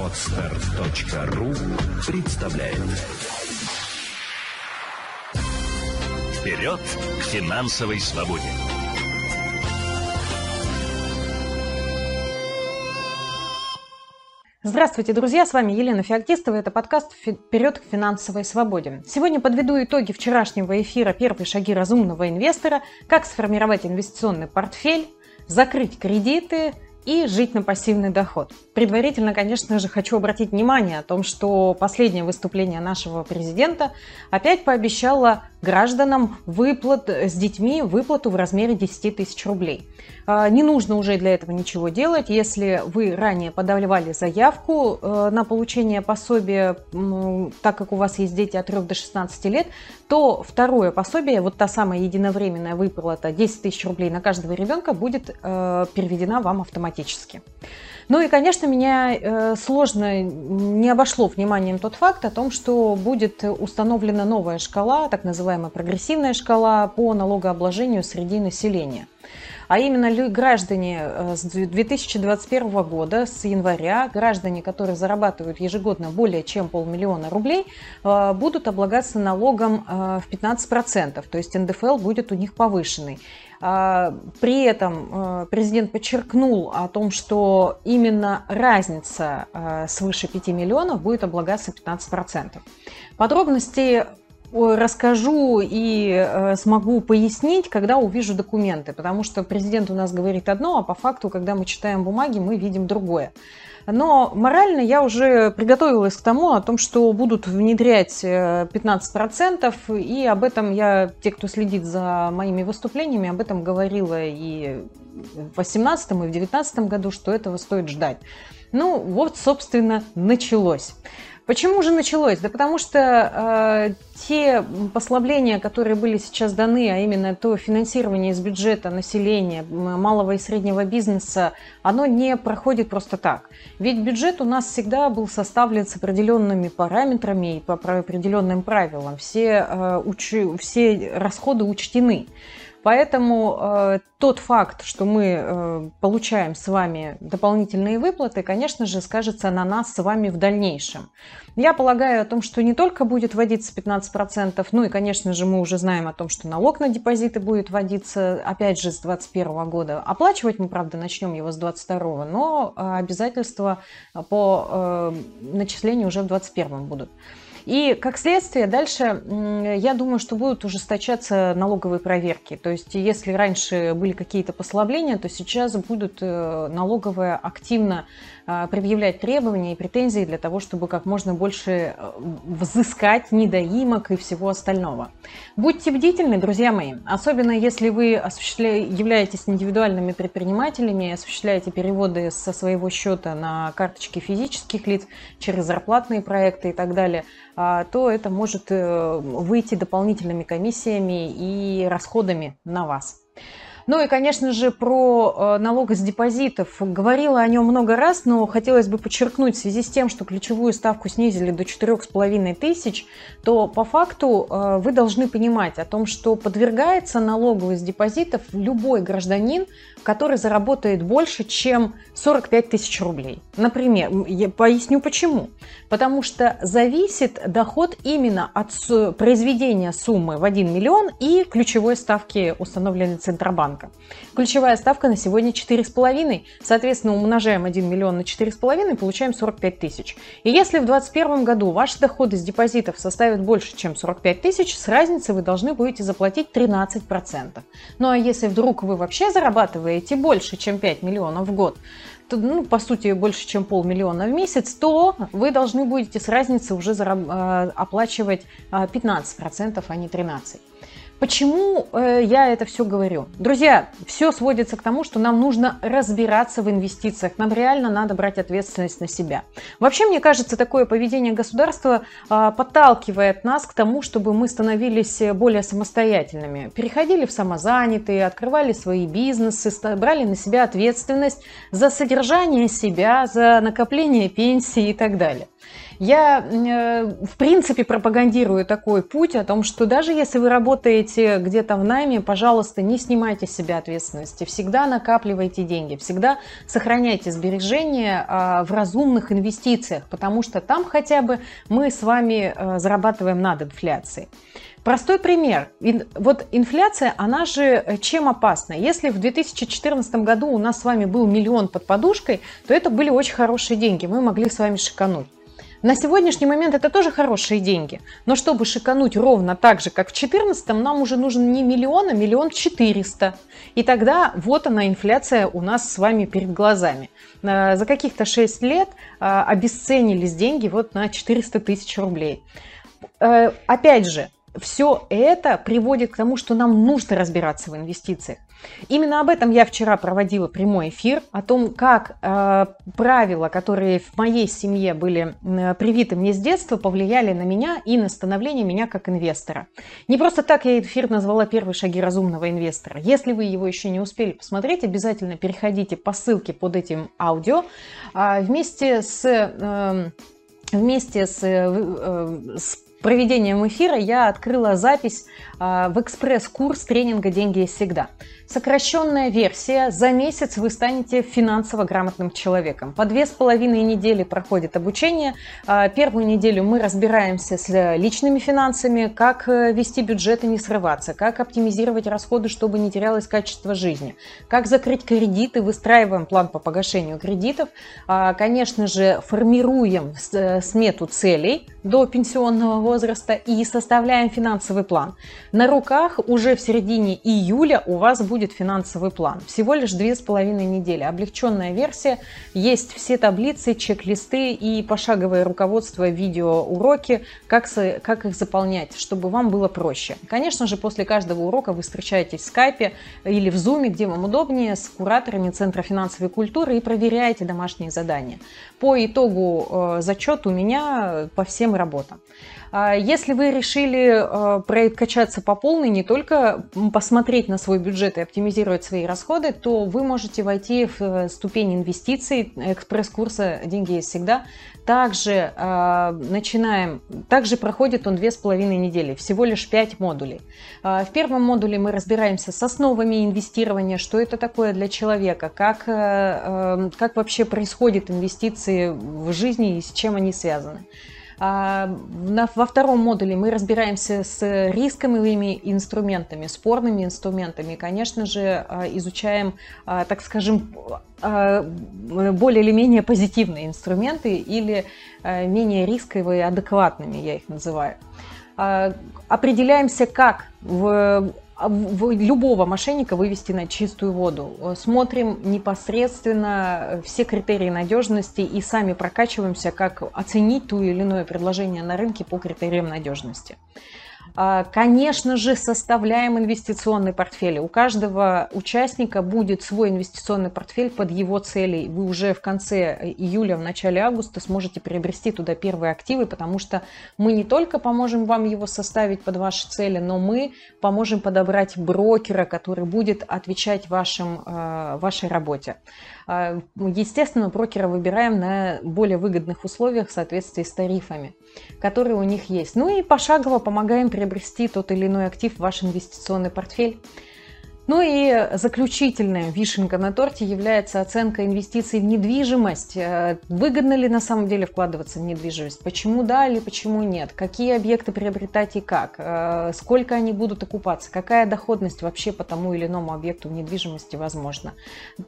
Отстар.ру представляет Вперед к финансовой свободе! Здравствуйте, друзья! С вами Елена Феоктистова. Это подкаст «Вперед к финансовой свободе». Сегодня подведу итоги вчерашнего эфира «Первые шаги разумного инвестора», как сформировать инвестиционный портфель, закрыть кредиты – и жить на пассивный доход. Предварительно, конечно же, хочу обратить внимание о том, что последнее выступление нашего президента опять пообещало гражданам выплат с детьми выплату в размере 10 тысяч рублей. А, не нужно уже для этого ничего делать. Если вы ранее подавали заявку э, на получение пособия, так как у вас есть дети от 3 до 16 лет, то второе пособие, вот та самая единовременная выплата 10 тысяч рублей на каждого ребенка будет э, переведена вам автоматически. Ну и, конечно, меня э, сложно не обошло вниманием тот факт о том, что будет установлена новая шкала, так называемая прогрессивная шкала по налогообложению среди населения. А именно граждане э, с 2021 года, с января, граждане, которые зарабатывают ежегодно более чем полмиллиона рублей, э, будут облагаться налогом в 15%, то есть НДФЛ будет у них повышенный. А, при этом э, президент подчеркнул о том, что именно разница э, свыше 5 миллионов будет облагаться 15%. Подробности расскажу и э, смогу пояснить, когда увижу документы, потому что президент у нас говорит одно, а по факту, когда мы читаем бумаги, мы видим другое. Но морально я уже приготовилась к тому, о том, что будут внедрять 15%, э, и об этом я, те, кто следит за моими выступлениями, об этом говорила и в 2018 и в 2019 году, что этого стоит ждать. Ну, вот, собственно, началось. Почему же началось? Да потому что э, те послабления, которые были сейчас даны, а именно то финансирование из бюджета населения, малого и среднего бизнеса, оно не проходит просто так. Ведь бюджет у нас всегда был составлен с определенными параметрами и по определенным правилам. Все, э, уч... все расходы учтены. Поэтому э, тот факт, что мы э, получаем с вами дополнительные выплаты, конечно же, скажется на нас с вами в дальнейшем. Я полагаю о том, что не только будет вводиться 15%, ну и, конечно же, мы уже знаем о том, что налог на депозиты будет вводиться, опять же, с 2021 года. Оплачивать мы, правда, начнем его с 2022, но э, обязательства по э, начислению уже в 2021 будут. И как следствие дальше, я думаю, что будут ужесточаться налоговые проверки. То есть если раньше были какие-то послабления, то сейчас будут э, налоговые активно а, предъявлять требования и претензии для того, чтобы как можно больше э, взыскать недоимок и всего остального. Будьте бдительны, друзья мои, особенно если вы являетесь индивидуальными предпринимателями, осуществляете переводы со своего счета на карточки физических лиц через зарплатные проекты и так далее, то это может э, выйти дополнительными комиссиями и расходами на вас. Ну и, конечно же, про э, налог с депозитов. Говорила о нем много раз, но хотелось бы подчеркнуть, в связи с тем, что ключевую ставку снизили до 4,5 тысяч, то по факту э, вы должны понимать о том, что подвергается налогу из депозитов любой гражданин, который заработает больше, чем 45 тысяч рублей. Например, я поясню почему. Потому что зависит доход именно от произведения суммы в 1 миллион и ключевой ставки, установленной Центробанка. Ключевая ставка на сегодня 4,5. Соответственно, умножаем 1 миллион на 4,5 и получаем 45 тысяч. И если в 2021 году ваши доходы с депозитов составят больше, чем 45 тысяч, с разницей вы должны будете заплатить 13%. Ну а если вдруг вы вообще зарабатываете больше, чем 5 миллионов в год, ну, по сути, больше, чем полмиллиона в месяц, то вы должны будете с разницы уже зараб- э, оплачивать 15%, э, а не 13%. Почему э, я это все говорю? Друзья, все сводится к тому, что нам нужно разбираться в инвестициях. Нам реально надо брать ответственность на себя. Вообще, мне кажется, такое поведение государства э, подталкивает нас к тому, чтобы мы становились более самостоятельными. Переходили в самозанятые, открывали свои бизнесы, брали на себя ответственность за содержание себя, за накопление пенсии и так далее. Я, э, в принципе, пропагандирую такой путь о том, что даже если вы работаете где-то в найме, пожалуйста, не снимайте с себя ответственности. Всегда накапливайте деньги, всегда сохраняйте сбережения а, в разумных инвестициях, потому что там хотя бы мы с вами э, зарабатываем над инфляцией. Простой пример. Вот инфляция, она же э, чем опасна? Если в 2014 году у нас с вами был миллион под подушкой, то это были очень хорошие деньги, мы могли с вами шикануть. На сегодняшний момент это тоже хорошие деньги. Но чтобы шикануть ровно так же, как в 2014, нам уже нужен не миллион, а миллион четыреста. И тогда вот она инфляция у нас с вами перед глазами. Э, за каких-то 6 лет э, обесценились деньги вот на 400 тысяч рублей. Э, опять же, все это приводит к тому, что нам нужно разбираться в инвестициях. Именно об этом я вчера проводила прямой эфир, о том, как э, правила, которые в моей семье были э, привиты мне с детства, повлияли на меня и на становление меня как инвестора. Не просто так я эфир назвала «Первые шаги разумного инвестора». Если вы его еще не успели посмотреть, обязательно переходите по ссылке под этим аудио. Э, вместе с... Э, вместе с, э, с проведением эфира я открыла запись а, в экспресс-курс тренинга «Деньги есть всегда». Сокращенная версия. За месяц вы станете финансово грамотным человеком. По две с половиной недели проходит обучение. А, первую неделю мы разбираемся с личными финансами, как э, вести бюджет и не срываться, как оптимизировать расходы, чтобы не терялось качество жизни, как закрыть кредиты, выстраиваем план по погашению кредитов, а, конечно же, формируем э, смету целей до пенсионного возраста и составляем финансовый план. На руках уже в середине июля у вас будет финансовый план. Всего лишь две с половиной недели. Облегченная версия. Есть все таблицы, чек-листы и пошаговое руководство, видеоуроки, как, как их заполнять, чтобы вам было проще. Конечно же, после каждого урока вы встречаетесь в скайпе или в зуме, где вам удобнее, с кураторами Центра финансовой культуры и проверяете домашние задания. По итогу э, зачет у меня по всем работа. А если вы решили э, прокачаться по полной, не только посмотреть на свой бюджет и оптимизировать свои расходы, то вы можете войти в э, ступень инвестиций экспресс-курса «Деньги есть всегда». Также э, начинаем, также проходит он две с половиной недели, всего лишь пять модулей. В первом модуле мы разбираемся с основами инвестирования, что это такое для человека, как, как вообще происходят инвестиции в жизни и с чем они связаны. А, во втором модуле мы разбираемся с рисковыми инструментами, спорными инструментами. конечно же, а, изучаем, а, так скажем, более или менее позитивные инструменты или менее рисковые, адекватными, я их называю. Определяемся, как в любого мошенника вывести на чистую воду. Смотрим непосредственно все критерии надежности и сами прокачиваемся, как оценить ту или иное предложение на рынке по критериям надежности. А, конечно же, составляем инвестиционный портфель. У каждого участника будет свой инвестиционный портфель под его цели. Вы уже в конце июля, в начале августа сможете приобрести туда первые активы, потому что мы не только поможем вам его составить под ваши цели, но мы поможем подобрать брокера, который будет отвечать вашим, а, вашей работе. А, естественно, брокера выбираем на более выгодных условиях в соответствии с тарифами, которые у них есть. Ну и пошагово помогаем приобрести тот или иной актив в ваш инвестиционный портфель. Ну и заключительная вишенка на торте является оценка инвестиций в недвижимость. Э, выгодно ли на самом деле вкладываться в недвижимость? Почему да или почему нет? Какие объекты приобретать и как? Э, сколько они будут окупаться? Какая доходность вообще по тому или иному объекту в недвижимости возможна?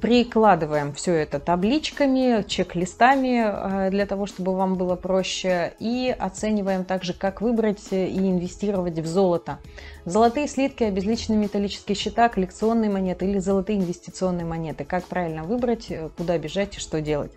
Прикладываем все это табличками, чек-листами э, для того, чтобы вам было проще. И оцениваем также, как выбрать и инвестировать в золото. Золотые слитки, обезличенные металлические счета, монеты или золотые инвестиционные монеты. Как правильно выбрать, э, куда бежать и что делать.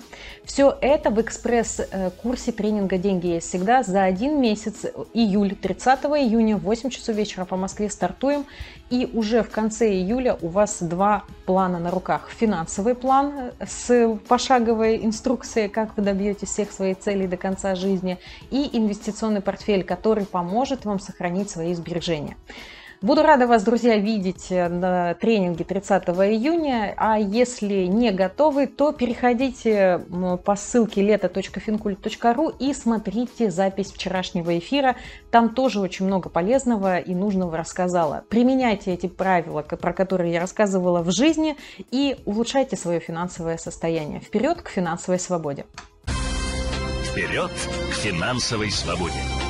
Все это в экспресс-курсе тренинга «Деньги есть всегда» за один месяц, июль, 30 июня, 8 часов вечера по Москве стартуем. И уже в конце июля у вас два плана на руках. Финансовый план с пошаговой инструкцией, как вы добьетесь всех своих целей до конца жизни, и инвестиционный портфель, который поможет вам сохранить свои сбережения. Буду рада вас, друзья, видеть на тренинге 30 июня. А если не готовы, то переходите по ссылке лето.финкульт.ру и смотрите запись вчерашнего эфира. Там тоже очень много полезного и нужного рассказала. Применяйте эти правила, про которые я рассказывала в жизни, и улучшайте свое финансовое состояние. Вперед к финансовой свободе! Вперед к финансовой свободе!